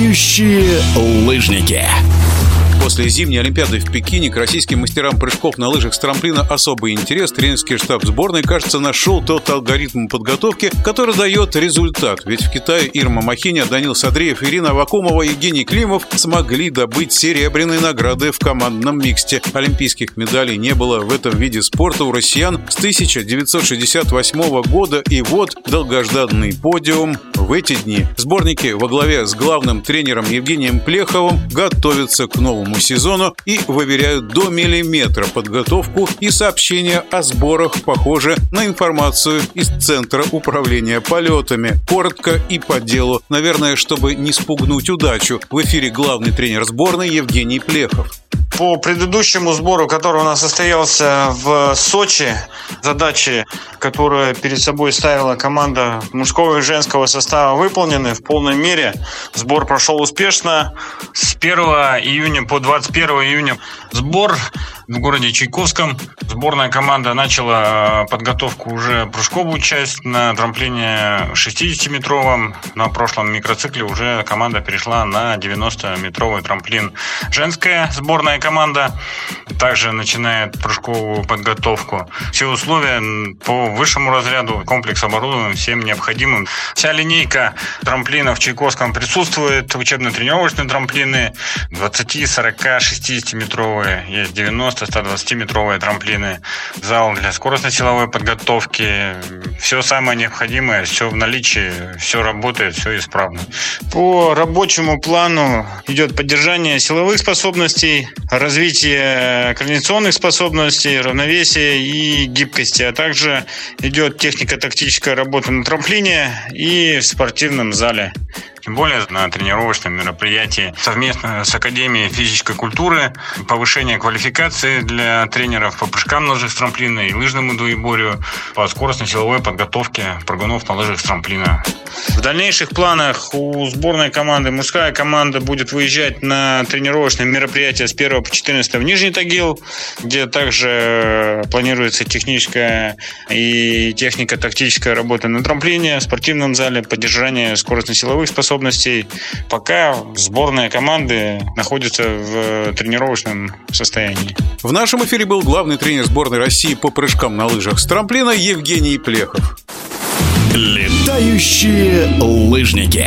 Летающие лыжники. После зимней Олимпиады в Пекине к российским мастерам прыжков на лыжах с трамплина особый интерес. Тренерский штаб сборной, кажется, нашел тот алгоритм подготовки, который дает результат. Ведь в Китае Ирма Махиня, Данил Садреев, Ирина Вакумова Евгений Климов смогли добыть серебряные награды в командном миксте. Олимпийских медалей не было в этом виде спорта у россиян с 1968 года. И вот долгожданный подиум в эти дни. Сборники во главе с главным тренером Евгением Плеховым готовятся к новому сезону и выверяют до миллиметра подготовку и сообщения о сборах, похоже на информацию из Центра управления полетами. Коротко и по делу, наверное, чтобы не спугнуть удачу. В эфире главный тренер сборной Евгений Плехов. По предыдущему сбору, который у нас состоялся в Сочи, задачи, которые перед собой ставила команда мужского и женского состава, выполнены в полной мере. Сбор прошел успешно. С 1 июня по 21 июня сбор в городе Чайковском. Сборная команда начала подготовку уже прыжковую часть на трамплине 60-метровом. На прошлом микроцикле уже команда перешла на 90-метровый трамплин. Женская сборная команда также начинает прыжковую подготовку. Все условия по высшему разряду, комплекс оборудован всем необходимым. Вся линейка трамплинов в Чайковском присутствует, учебно-тренировочные трамплины 20, 40, 60-метровые, есть 90, 120-метровые трамплины, зал для скоростно-силовой подготовки. Все самое необходимое, все в наличии, все работает, все исправно. По рабочему плану идет поддержание силовых способностей, развитие координационных способностей, равновесия и гибкости, а также идет технико-тактическая работа на трамплине и в спортивном зале. Тем более на тренировочном мероприятии совместно с Академией физической культуры повышение квалификации для тренеров по прыжкам на лыжах с трамплина и лыжному двоеборью по скоростно-силовой подготовке прыгунов на лыжах с трамплина. В дальнейших планах у сборной команды мужская команда будет выезжать на тренировочное мероприятие с 1 по 14 в Нижний Тагил, где также планируется техническая и технико-тактическая работа на трамплине, спортивном зале, поддержание скоростно-силовых способностей способностей, пока сборная команды находится в тренировочном состоянии. В нашем эфире был главный тренер сборной России по прыжкам на лыжах с трамплина Евгений Плехов. Летающие лыжники.